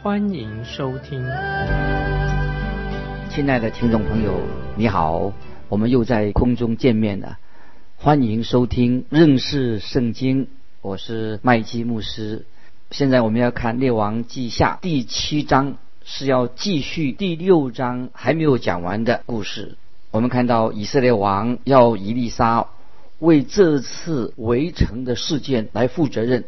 欢迎收听。亲爱的听众朋友，你好，我们又在空中见面了，欢迎收听认识圣经。我是麦基牧师，现在我们要看《列王记下》第七章，是要继续第六章还没有讲完的故事。我们看到以色列王要以利沙为这次围城的事件来负责任，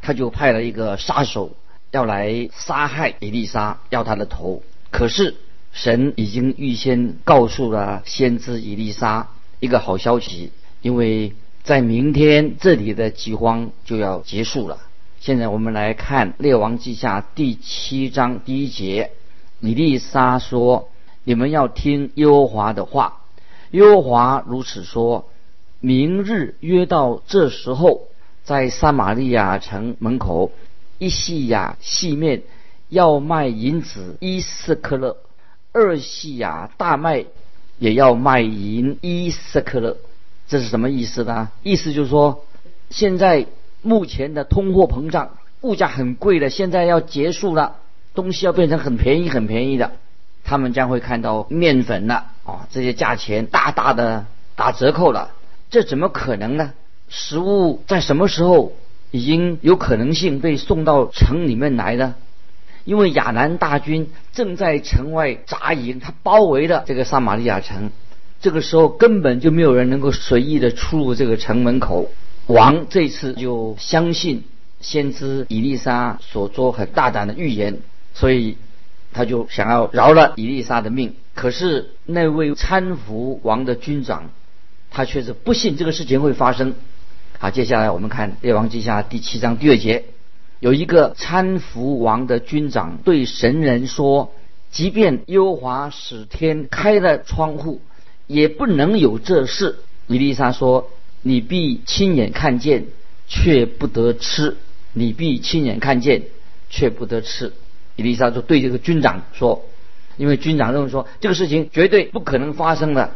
他就派了一个杀手要来杀害以丽莎，要他的头。可是神已经预先告诉了先知以丽莎一个好消息，因为。在明天，这里的饥荒就要结束了。现在我们来看《列王记下》第七章第一节，以丽莎说：“你们要听耶和华的话。耶和华如此说：明日约到这时候，在撒玛利亚城门口，一细亚细面要卖银子一斯克勒，二细亚大麦也要卖银一斯克勒。”这是什么意思呢？意思就是说，现在目前的通货膨胀，物价很贵的，现在要结束了，东西要变成很便宜、很便宜的，他们将会看到面粉了啊，这些价钱大大的打折扣了。这怎么可能呢？食物在什么时候已经有可能性被送到城里面来了？因为亚南大军正在城外扎营，他包围了这个撒玛利亚城。这个时候根本就没有人能够随意的出入这个城门口。王这次就相信先知以利沙所做很大胆的预言，所以他就想要饶了以利沙的命。可是那位搀扶王的军长，他却是不信这个事情会发生。好，接下来我们看《列王记下》第七章第二节，有一个搀扶王的军长对神人说：“即便优华使天开了窗户。”也不能有这事。伊丽莎说：“你必亲眼看见，却不得吃；你必亲眼看见，却不得吃。”伊丽莎就对这个军长说：“因为军长认为说这个事情绝对不可能发生的。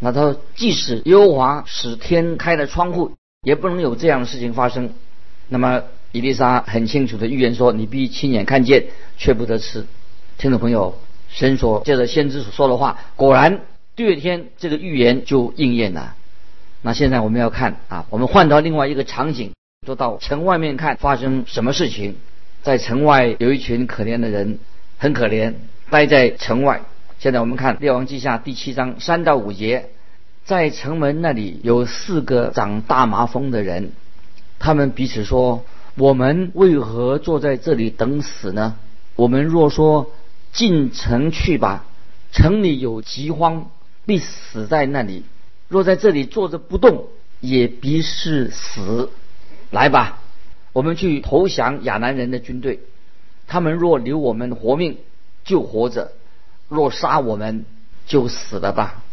那他说，即使优华使天开了窗户，也不能有这样的事情发生。那么伊丽莎很清楚的预言说：你必亲眼看见，却不得吃。听众朋友，神所借着先知所说的话，果然。”第二天，这个预言就应验了。那现在我们要看啊，我们换到另外一个场景，说到城外面看发生什么事情。在城外有一群可怜的人，很可怜，待在城外。现在我们看《列王记下》第七章三到五节，在城门那里有四个长大麻风的人，他们彼此说：“我们为何坐在这里等死呢？我们若说进城去吧，城里有饥荒。”必死在那里。若在这里坐着不动，也必是死。来吧，我们去投降亚南人的军队。他们若留我们活命，就活着；若杀我们，就死了吧。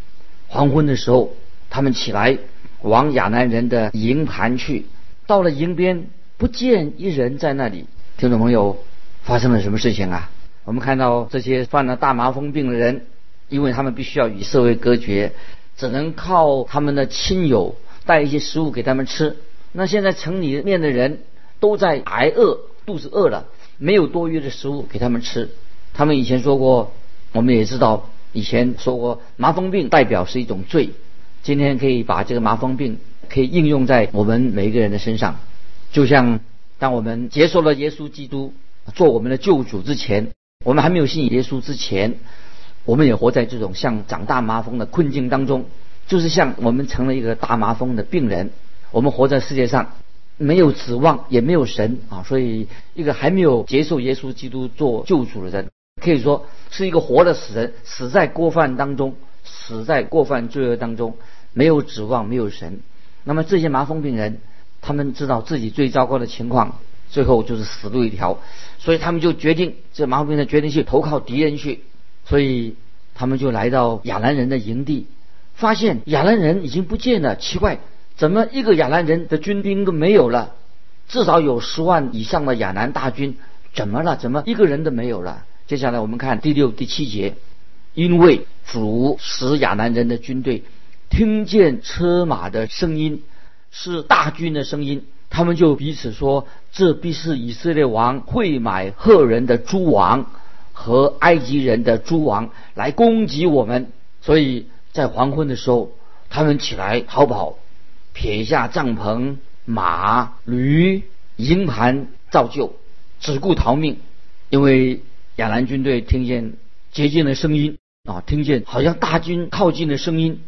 黄昏的时候，他们起来往亚南人的营盘去。到了营边，不见一人在那里。听众朋友，发生了什么事情啊？我们看到这些犯了大麻风病的人。因为他们必须要与社会隔绝，只能靠他们的亲友带一些食物给他们吃。那现在城里面的人都在挨饿，肚子饿了，没有多余的食物给他们吃。他们以前说过，我们也知道，以前说过麻风病代表是一种罪。今天可以把这个麻风病可以应用在我们每一个人的身上，就像当我们接受了耶稣基督做我们的救主之前，我们还没有信耶稣之前。我们也活在这种像长大麻风的困境当中，就是像我们成了一个大麻风的病人。我们活在世界上，没有指望，也没有神啊，所以一个还没有接受耶稣基督做救主的人，可以说是一个活的死人，死在过犯当中，死在过犯罪恶当中，没有指望，没有神。那么这些麻风病人，他们知道自己最糟糕的情况，最后就是死路一条。所以他们就决定，这麻风病人决定去投靠敌人去。所以他们就来到亚兰人的营地，发现亚兰人已经不见了。奇怪，怎么一个亚兰人的军兵都没有了？至少有十万以上的亚兰大军，怎么了？怎么一个人都没有了？接下来我们看第六、第七节，因为主使亚南人的军队听见车马的声音，是大军的声音。他们就彼此说：“这必是以色列王会买赫人的诸王和埃及人的诸王来攻击我们。”所以在黄昏的时候，他们起来逃跑，撇下帐篷、马、驴、营盘，照旧，只顾逃命。因为亚兰军队听见接近的声音啊，听见好像大军靠近的声音，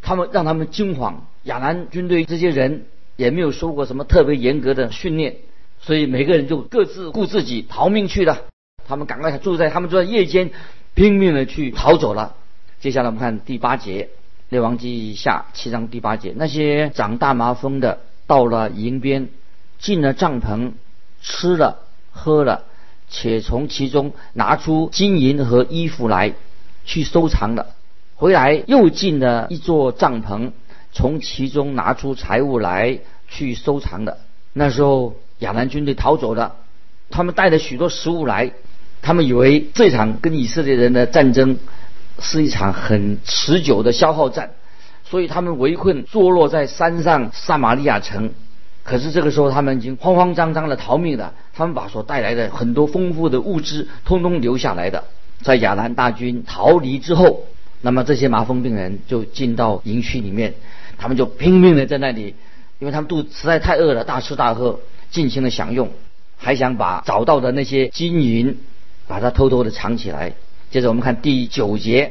他们让他们惊慌。亚兰军队这些人。也没有受过什么特别严格的训练，所以每个人就各自顾自己逃命去了。他们赶快住在他们住在夜间，拼命的去逃走了。接下来我们看第八节，《列王记下》七章第八节，那些长大麻风的到了营边，进了帐篷，吃了喝了，且从其中拿出金银和衣服来去收藏了，回来又进了一座帐篷。从其中拿出财物来去收藏的。那时候亚兰军队逃走了，他们带了许多食物来，他们以为这场跟以色列人的战争是一场很持久的消耗战，所以他们围困坐落在山上撒玛利亚城。可是这个时候他们已经慌慌张张的逃命了，他们把所带来的很多丰富的物资通通留下来的。在亚兰大军逃离之后，那么这些麻风病人就进到营区里面。他们就拼命的在那里，因为他们肚子实在太饿了，大吃大喝，尽情的享用，还想把找到的那些金银，把它偷偷的藏起来。接着我们看第九节，《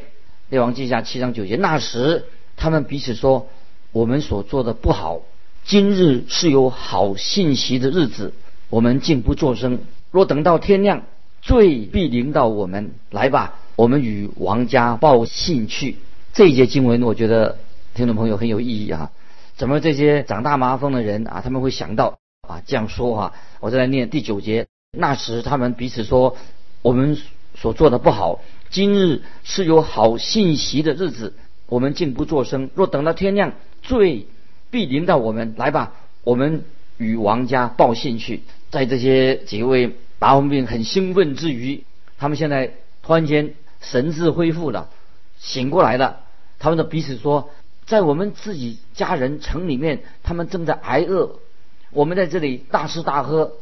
列王记下》七章九节。那时他们彼此说：“我们所做的不好，今日是有好信息的日子，我们竟不作声。若等到天亮，罪必临到我们。来吧，我们与王家报信去。”这一节经文，我觉得。听众朋友很有意义啊！怎么这些长大麻风的人啊，他们会想到啊这样说啊？我再来念第九节。那时他们彼此说：“我们所做的不好，今日是有好信息的日子，我们竟不作声。若等到天亮，罪必临到我们。来吧，我们与王家报信去。”在这些几位麻风病很兴奋之余，他们现在突然间神智恢复了，醒过来了。他们的彼此说。在我们自己家人城里面，他们正在挨饿，我们在这里大吃大喝，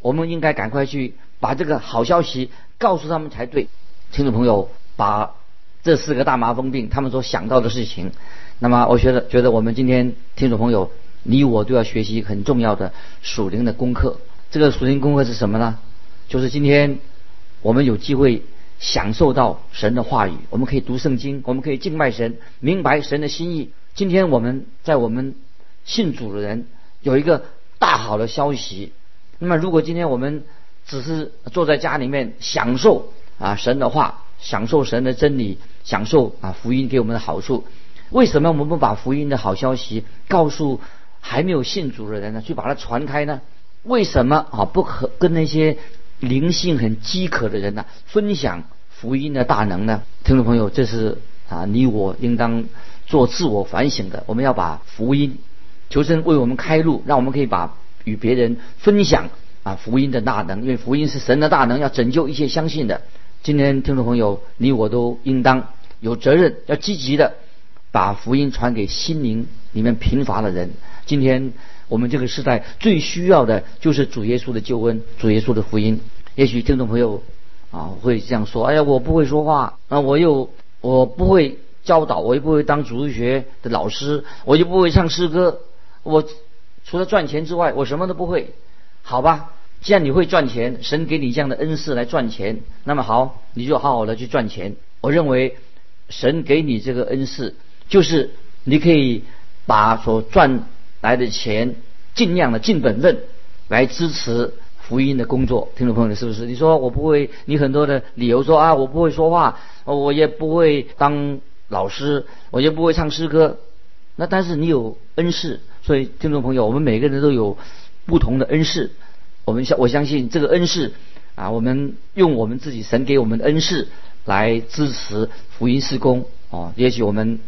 我们应该赶快去把这个好消息告诉他们才对。听众朋友，把这四个大麻风病他们所想到的事情，那么我觉得觉得我们今天听众朋友，你我都要学习很重要的属灵的功课。这个属灵功课是什么呢？就是今天我们有机会。享受到神的话语，我们可以读圣经，我们可以敬拜神，明白神的心意。今天我们在我们信主的人有一个大好的消息。那么，如果今天我们只是坐在家里面享受啊神的话，享受神的真理，享受啊福音给我们的好处，为什么我们不把福音的好消息告诉还没有信主的人呢？去把它传开呢？为什么啊不可跟那些？灵性很饥渴的人呢，分享福音的大能呢？听众朋友，这是啊，你我应当做自我反省的。我们要把福音，求神为我们开路，让我们可以把与别人分享啊福音的大能，因为福音是神的大能，要拯救一切相信的。今天听众朋友，你我都应当有责任，要积极的把福音传给心灵里面贫乏的人。今天。我们这个时代最需要的就是主耶稣的救恩，主耶稣的福音。也许听众朋友啊会这样说：“哎呀，我不会说话，那我又我不会教导，我又不会当主日学的老师，我又不会唱诗歌，我除了赚钱之外，我什么都不会。”好吧，既然你会赚钱，神给你这样的恩赐来赚钱，那么好，你就好好的去赚钱。我认为神给你这个恩赐，就是你可以把所赚。来的钱，尽量的尽本分来支持福音的工作。听众朋友，是不是？你说我不会，你很多的理由说啊，我不会说话，我也不会当老师，我也不会唱诗歌。那但是你有恩赐，所以听众朋友，我们每个人都有不同的恩赐。我们相我相信这个恩赐啊，我们用我们自己神给我们的恩赐来支持福音施工哦。也许我们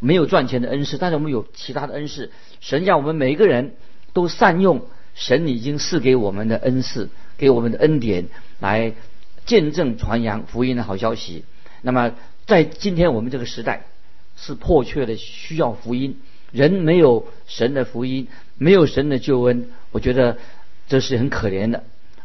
没有赚钱的恩赐，但是我们有其他的恩赐。神让我们每一个人都善用神已经赐给我们的恩赐，给我们的恩典来见证传扬福音的好消息。那么在今天我们这个时代是迫切的需要福音，人没有神的福音，没有神的救恩，我觉得。这是很可怜的，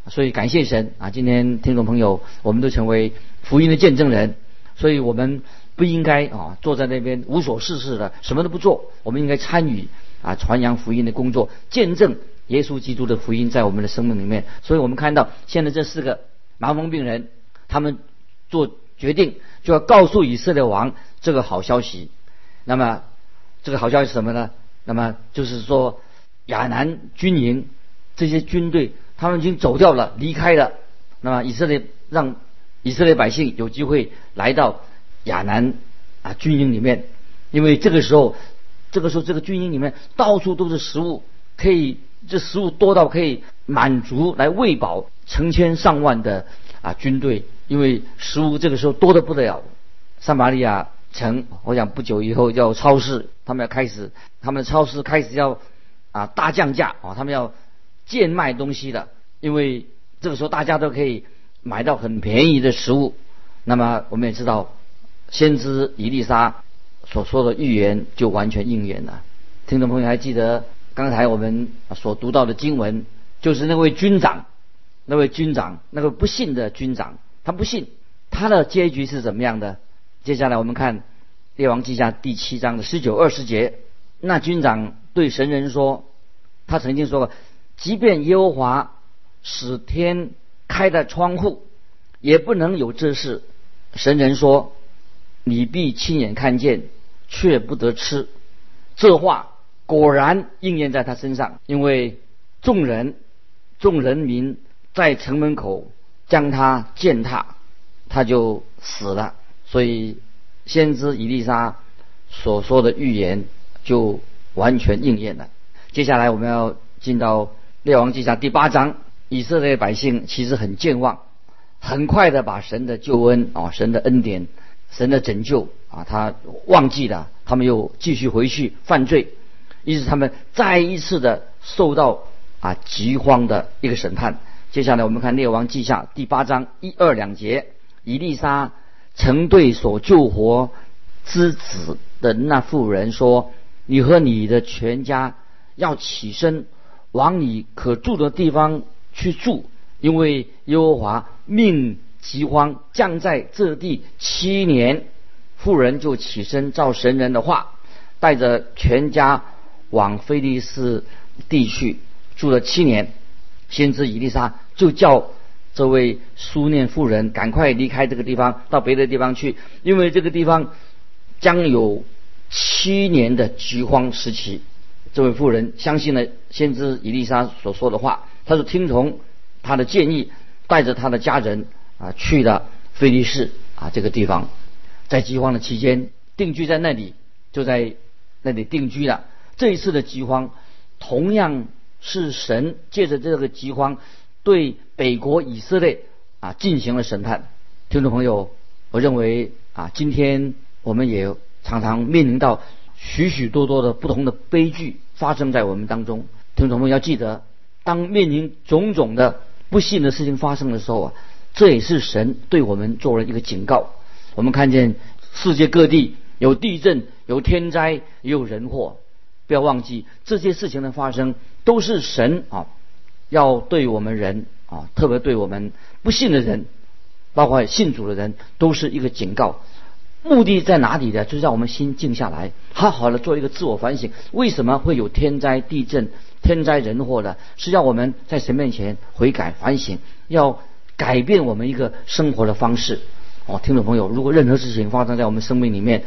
所以感谢神啊！今天听众朋友，我们都成为福音的见证人，所以我们不应该啊坐在那边无所事事的什么都不做，我们应该参与啊传扬福音的工作，见证耶稣基督的福音在我们的生命里面。所以我们看到现在这四个麻风病人，他们做决定就要告诉以色列王这个好消息。那么这个好消息是什么呢？那么就是说亚南军营。这些军队他们已经走掉了，离开了。那么以色列让以色列百姓有机会来到亚南啊军营里面，因为这个时候，这个时候这个军营里面到处都是食物，可以这食物多到可以满足来喂饱成千上万的啊军队，因为食物这个时候多的不得了。撒玛利亚城，我想不久以后要超市，他们要开始，他们的超市开始要啊大降价啊，他们要。贱卖东西的，因为这个时候大家都可以买到很便宜的食物。那么我们也知道，先知伊丽莎所说的预言就完全应验了。听众朋友还记得刚才我们所读到的经文，就是那位军长，那位军长，那个不信的军长，他不信，他的结局是怎么样的？接下来我们看《列王记下》第七章的十九二十节，那军长对神人说，他曾经说过。即便耶和华使天开的窗户，也不能有这事。神人说：“你必亲眼看见，却不得吃。”这话果然应验在他身上，因为众人、众人民在城门口将他践踏，他就死了。所以先知以利沙所说的预言就完全应验了。接下来我们要进到。列王记下第八章，以色列百姓其实很健忘，很快的把神的救恩啊、神的恩典、神的拯救啊，他忘记了，他们又继续回去犯罪，于是他们再一次的受到啊饥荒的一个审判。接下来我们看列王记下第八章一二两节，以利沙曾对所救活之子的那妇人说：“你和你的全家要起身。”往你可住的地方去住，因为耶和华命饥荒降在这地七年，妇人就起身照神人的话，带着全家往菲利斯地去住了七年。先知以利沙就叫这位苏念妇人赶快离开这个地方，到别的地方去，因为这个地方将有七年的饥荒时期。这位妇人相信了先知伊丽莎所说的话，她就听从他的建议，带着他的家人啊去了菲利士啊这个地方，在饥荒的期间定居在那里，就在那里定居了。这一次的饥荒，同样是神借着这个饥荒对北国以色列啊进行了审判。听众朋友，我认为啊，今天我们也常常面临到。许许多多的不同的悲剧发生在我们当中，听众们要记得，当面临种种的不幸的事情发生的时候啊，这也是神对我们做了一个警告。我们看见世界各地有地震、有天灾、也有人祸，不要忘记这些事情的发生都是神啊，要对我们人啊，特别对我们不信的人，包括信主的人，都是一个警告。目的在哪里呢？就是让我们心静下来，好好的做一个自我反省。为什么会有天灾地震、天灾人祸呢？是让我们在神面前悔改反省，要改变我们一个生活的方式。哦，听众朋友，如果任何事情发生在我们生命里面，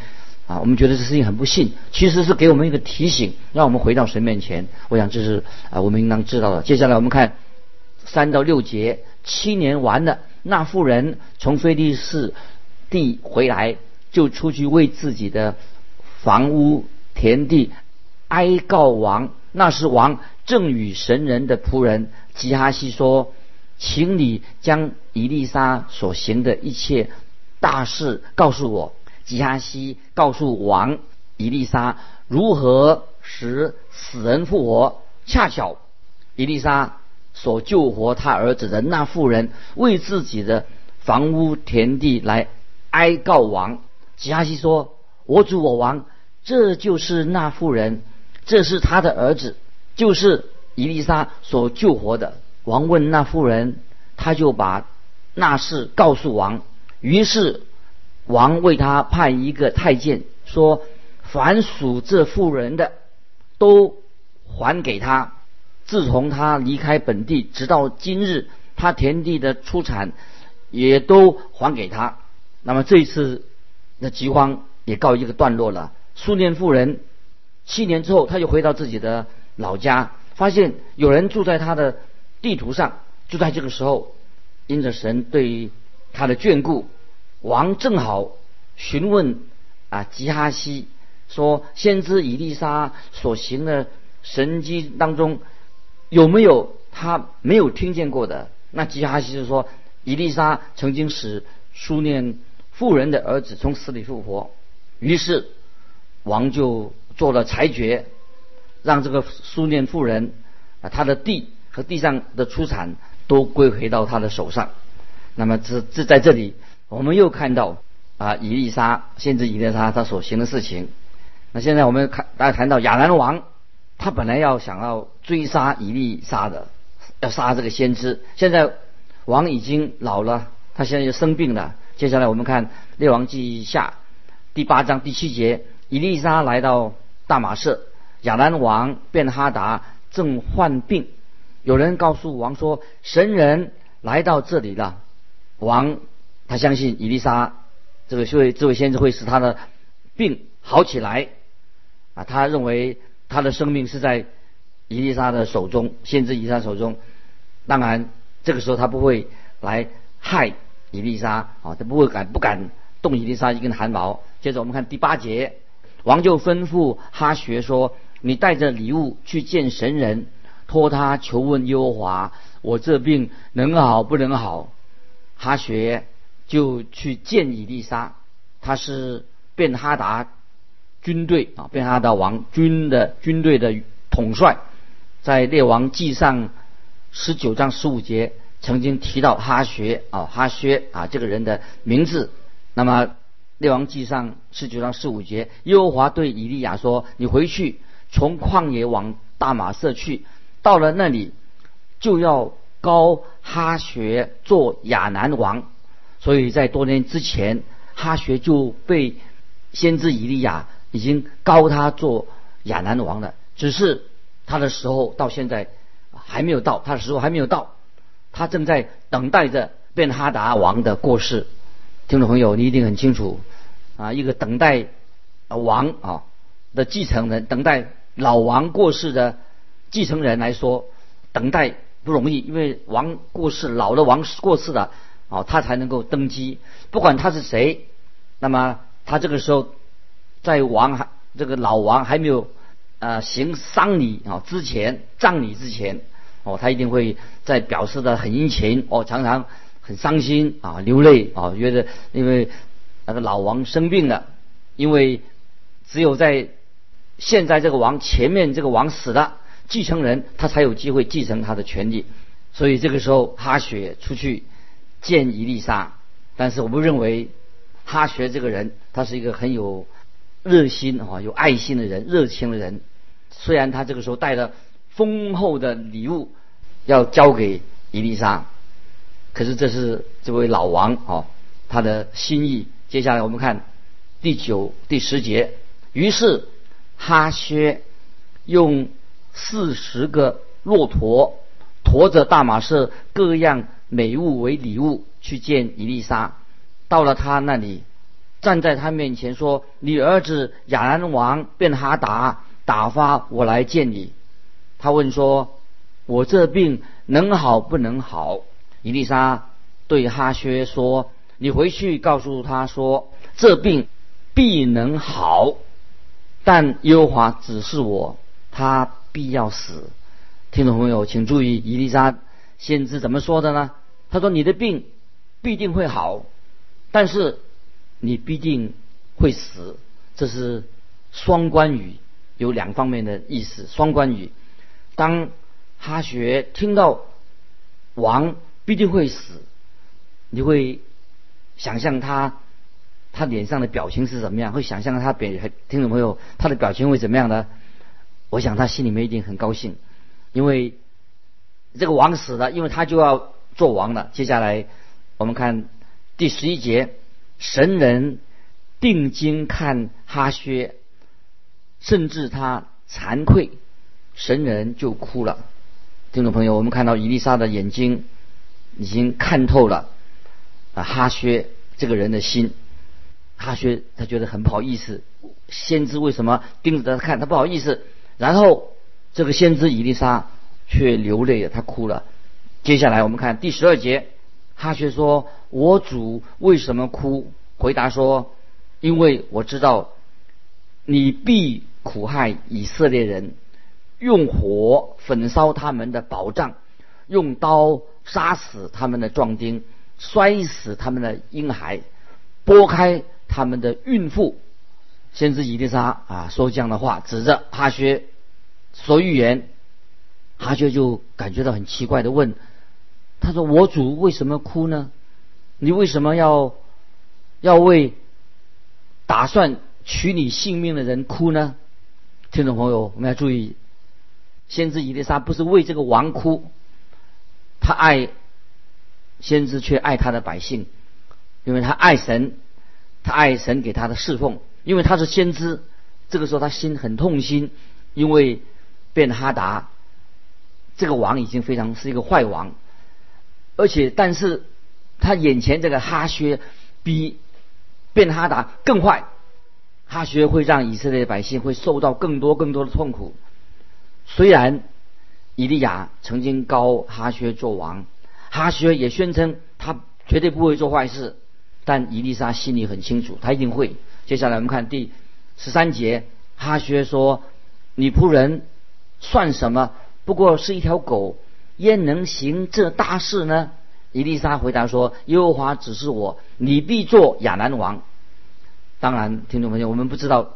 啊，我们觉得这事情很不幸，其实是给我们一个提醒，让我们回到神面前。我想这是啊，我们应当知道的。接下来我们看三到六节，七年完了，那妇人从非利士地回来。就出去为自己的房屋田地哀告王，那是王正与神人的仆人吉哈西说：“请你将伊丽莎所行的一切大事告诉我。”吉哈西告诉王伊丽莎如何使死人复活。恰巧伊丽莎所救活他儿子的那妇人为自己的房屋田地来哀告王。吉哈西说：“我主我王，这就是那妇人，这是他的儿子，就是伊丽莎所救活的。”王问那妇人，他就把那事告诉王。于是。王为他派一个太监，说：“凡属这妇人的，都还给他。自从他离开本地，直到今日，他田地的出产也都还给他。那么这一次那饥荒也告一个段落了。苏念妇人七年之后，他又回到自己的老家，发现有人住在他的地图上。就在这个时候，因着神对他的眷顾。”王正好询问啊吉哈西说：“先知以利沙所行的神迹当中，有没有他没有听见过的？”那吉哈西就说：“以利沙曾经使苏念富人的儿子从死里复活。”于是王就做了裁决，让这个苏念妇人啊他的地和地上的出产都归回到他的手上。那么这这在这里。我们又看到啊，以利沙先知以利沙他所行的事情。那现在我们看大家谈到亚兰王，他本来要想要追杀以利沙的，要杀这个先知。现在王已经老了，他现在又生病了。接下来我们看列王记下第八章第七节，伊丽莎来到大马士，亚兰王便哈达正患病。有人告诉王说，神人来到这里了。王。他相信伊丽莎这个这位这位先知会使他的病好起来啊！他认为他的生命是在伊丽莎的手中，先知伊丽莎手中。当然，这个时候他不会来害伊丽莎啊，他不会敢不敢动伊丽莎一根汗毛。接着我们看第八节，王就吩咐哈学说：“你带着礼物去见神人，托他求问耶和华，我这病能好不能好？”哈学。就去见伊丽莎，他是便哈达军队啊，便哈达王军的军队的统帅，在列王记上十九章十五节曾经提到哈学啊，哈薛啊这个人的名字。那么列王记上十九章十五节，耶和华对以利亚说：“你回去，从旷野往大马色去，到了那里就要高哈学做亚南王。”所以在多年之前，哈学就被先知以利亚已经高他做亚南王了。只是他的时候到现在还没有到，他的时候还没有到，他正在等待着变哈达王的过世。听众朋友，你一定很清楚啊，一个等待王啊的继承人，等待老王过世的继承人来说，等待不容易，因为王过世，老的王过世了。哦，他才能够登基。不管他是谁，那么他这个时候在王还这个老王还没有呃行丧礼啊之前，葬礼之前，哦，他一定会在表示的很殷勤，哦，常常很伤心啊，流泪啊，觉得因为那个老王生病了，因为只有在现在这个王前面这个王死了，继承人他才有机会继承他的权利，所以这个时候哈雪出去。见伊丽莎，但是我们认为哈雪这个人，他是一个很有热心啊、有爱心的人、热情的人。虽然他这个时候带了丰厚的礼物要交给伊丽莎，可是这是这位老王哦他的心意。接下来我们看第九、第十节。于是哈薛用四十个骆驼驮着大马士各样。美物为礼物去见伊丽莎，到了他那里，站在他面前说：“你儿子亚兰王便哈达打发我来见你。”他问说：“我这病能好不能好？”伊丽莎对哈薛说：“你回去告诉他说，这病必能好，但耶和华指示我，他必要死。”听众朋友，请注意，伊丽莎先知怎么说的呢？他说：“你的病必定会好，但是你必定会死。”这是双关语，有两方面的意思。双关语，当哈学听到王必定会死，你会想象他他脸上的表情是怎么样？会想象他表听众朋友他的表情会怎么样呢？我想他心里面一定很高兴，因为这个王死了，因为他就要做王了。接下来我们看第十一节，神人定睛看哈薛，甚至他惭愧，神人就哭了。听众朋友，我们看到伊丽莎的眼睛已经看透了啊哈薛这个人的心。哈薛他觉得很不好意思，先知为什么盯着他看？他不好意思。然后这个先知伊丽莎却流泪了，他哭了。接下来我们看第十二节，哈薛说：“我主为什么哭？”回答说：“因为我知道你必苦害以色列人。”用火焚烧他们的宝藏，用刀杀死他们的壮丁，摔死他们的婴孩，拨开他们的孕妇。先知以利沙啊说这样的话，指着哈薛说预言。哈薛就感觉到很奇怪的问：“他说我主为什么哭呢？你为什么要要为打算取你性命的人哭呢？”听众朋友，我们要注意。先知伊丽莎不是为这个王哭，他爱先知却爱他的百姓，因为他爱神，他爱神给他的侍奉，因为他是先知。这个时候他心很痛心，因为变哈达这个王已经非常是一个坏王，而且但是他眼前这个哈薛比变哈达更坏，哈薛会让以色列百姓会受到更多更多的痛苦。虽然以利亚曾经高哈薛做王，哈薛也宣称他绝对不会做坏事，但伊丽莎心里很清楚，他一定会。接下来我们看第十三节，哈薛说：“你仆人算什么？不过是一条狗，焉能行这大事呢？”伊丽莎回答说：“耶和华指示我，你必做亚南王。”当然，听众朋友，我们不知道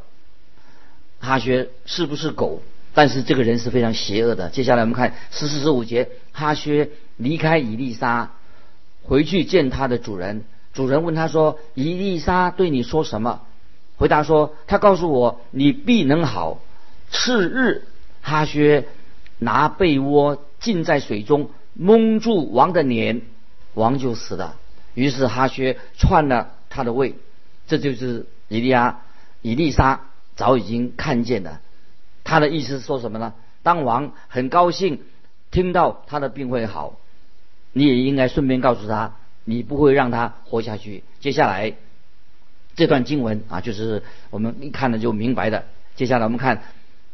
哈薛是不是狗。但是这个人是非常邪恶的。接下来我们看十四十五节，哈薛离开伊丽莎，回去见他的主人。主人问他说：“伊丽莎对你说什么？”回答说：“他告诉我，你必能好。”次日，哈薛拿被窝浸在水中，蒙住王的脸，王就死了。于是哈薛篡了他的位。这就是伊利亚、伊丽莎早已经看见的。他的意思是说什么呢？当王很高兴听到他的病会好，你也应该顺便告诉他，你不会让他活下去。接下来这段经文啊，就是我们一看了就明白的。接下来我们看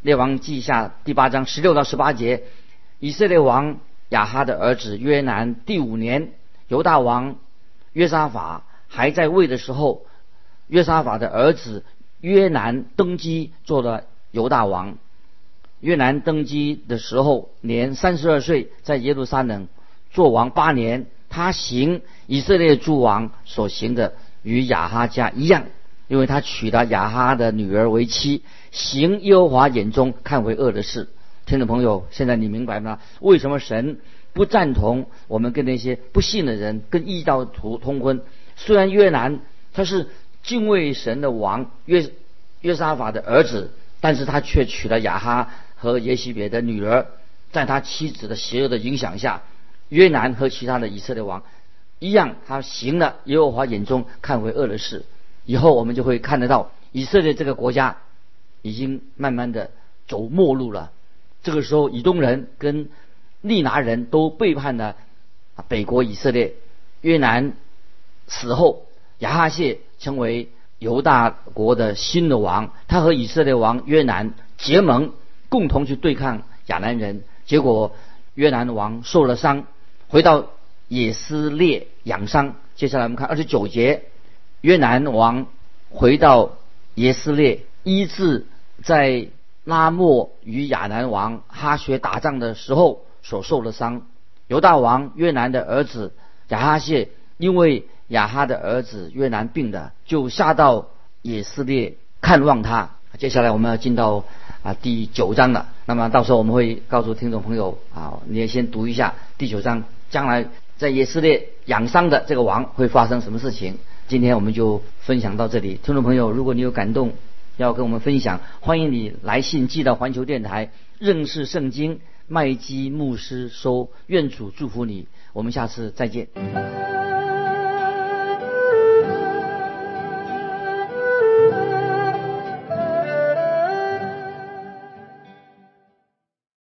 列王记下第八章十六到十八节，以色列王亚哈的儿子约南第五年，犹大王约沙法还在位的时候，约沙法的儿子约南登基做了犹大王。越南登基的时候年三十二岁，在耶路撒冷做王八年。他行以色列诸王所行的，与亚哈家一样，因为他娶了亚哈的女儿为妻，行耶和华眼中看为恶的事。听众朋友，现在你明白吗？为什么神不赞同我们跟那些不信的人跟异教徒通婚？虽然越南他是敬畏神的王约约沙法的儿子，但是他却娶了雅哈。和耶西别的女儿，在他妻子的邪恶的影响下，约南和其他的以色列王一样，他行了耶和华眼中看为恶的事。以后我们就会看得到，以色列这个国家已经慢慢的走末路了。这个时候，以东人跟利拿人都背叛了北国以色列。约南死后，亚哈谢成为犹大国的新的王，他和以色列王约南结盟。共同去对抗亚南人，结果约南王受了伤，回到以斯列养伤。接下来我们看二十九节，约南王回到耶斯列，医治在拉莫与亚南王哈学打仗的时候所受的伤。犹大王约南的儿子亚哈谢，因为亚哈的儿子约南病了，就下到以色列看望他。接下来我们要进到啊第九章了。那么到时候我们会告诉听众朋友啊，你也先读一下第九章，将来在以色列养伤的这个王会发生什么事情。今天我们就分享到这里。听众朋友，如果你有感动要跟我们分享，欢迎你来信寄到环球电台认识圣经麦基牧师收。愿主祝福你，我们下次再见。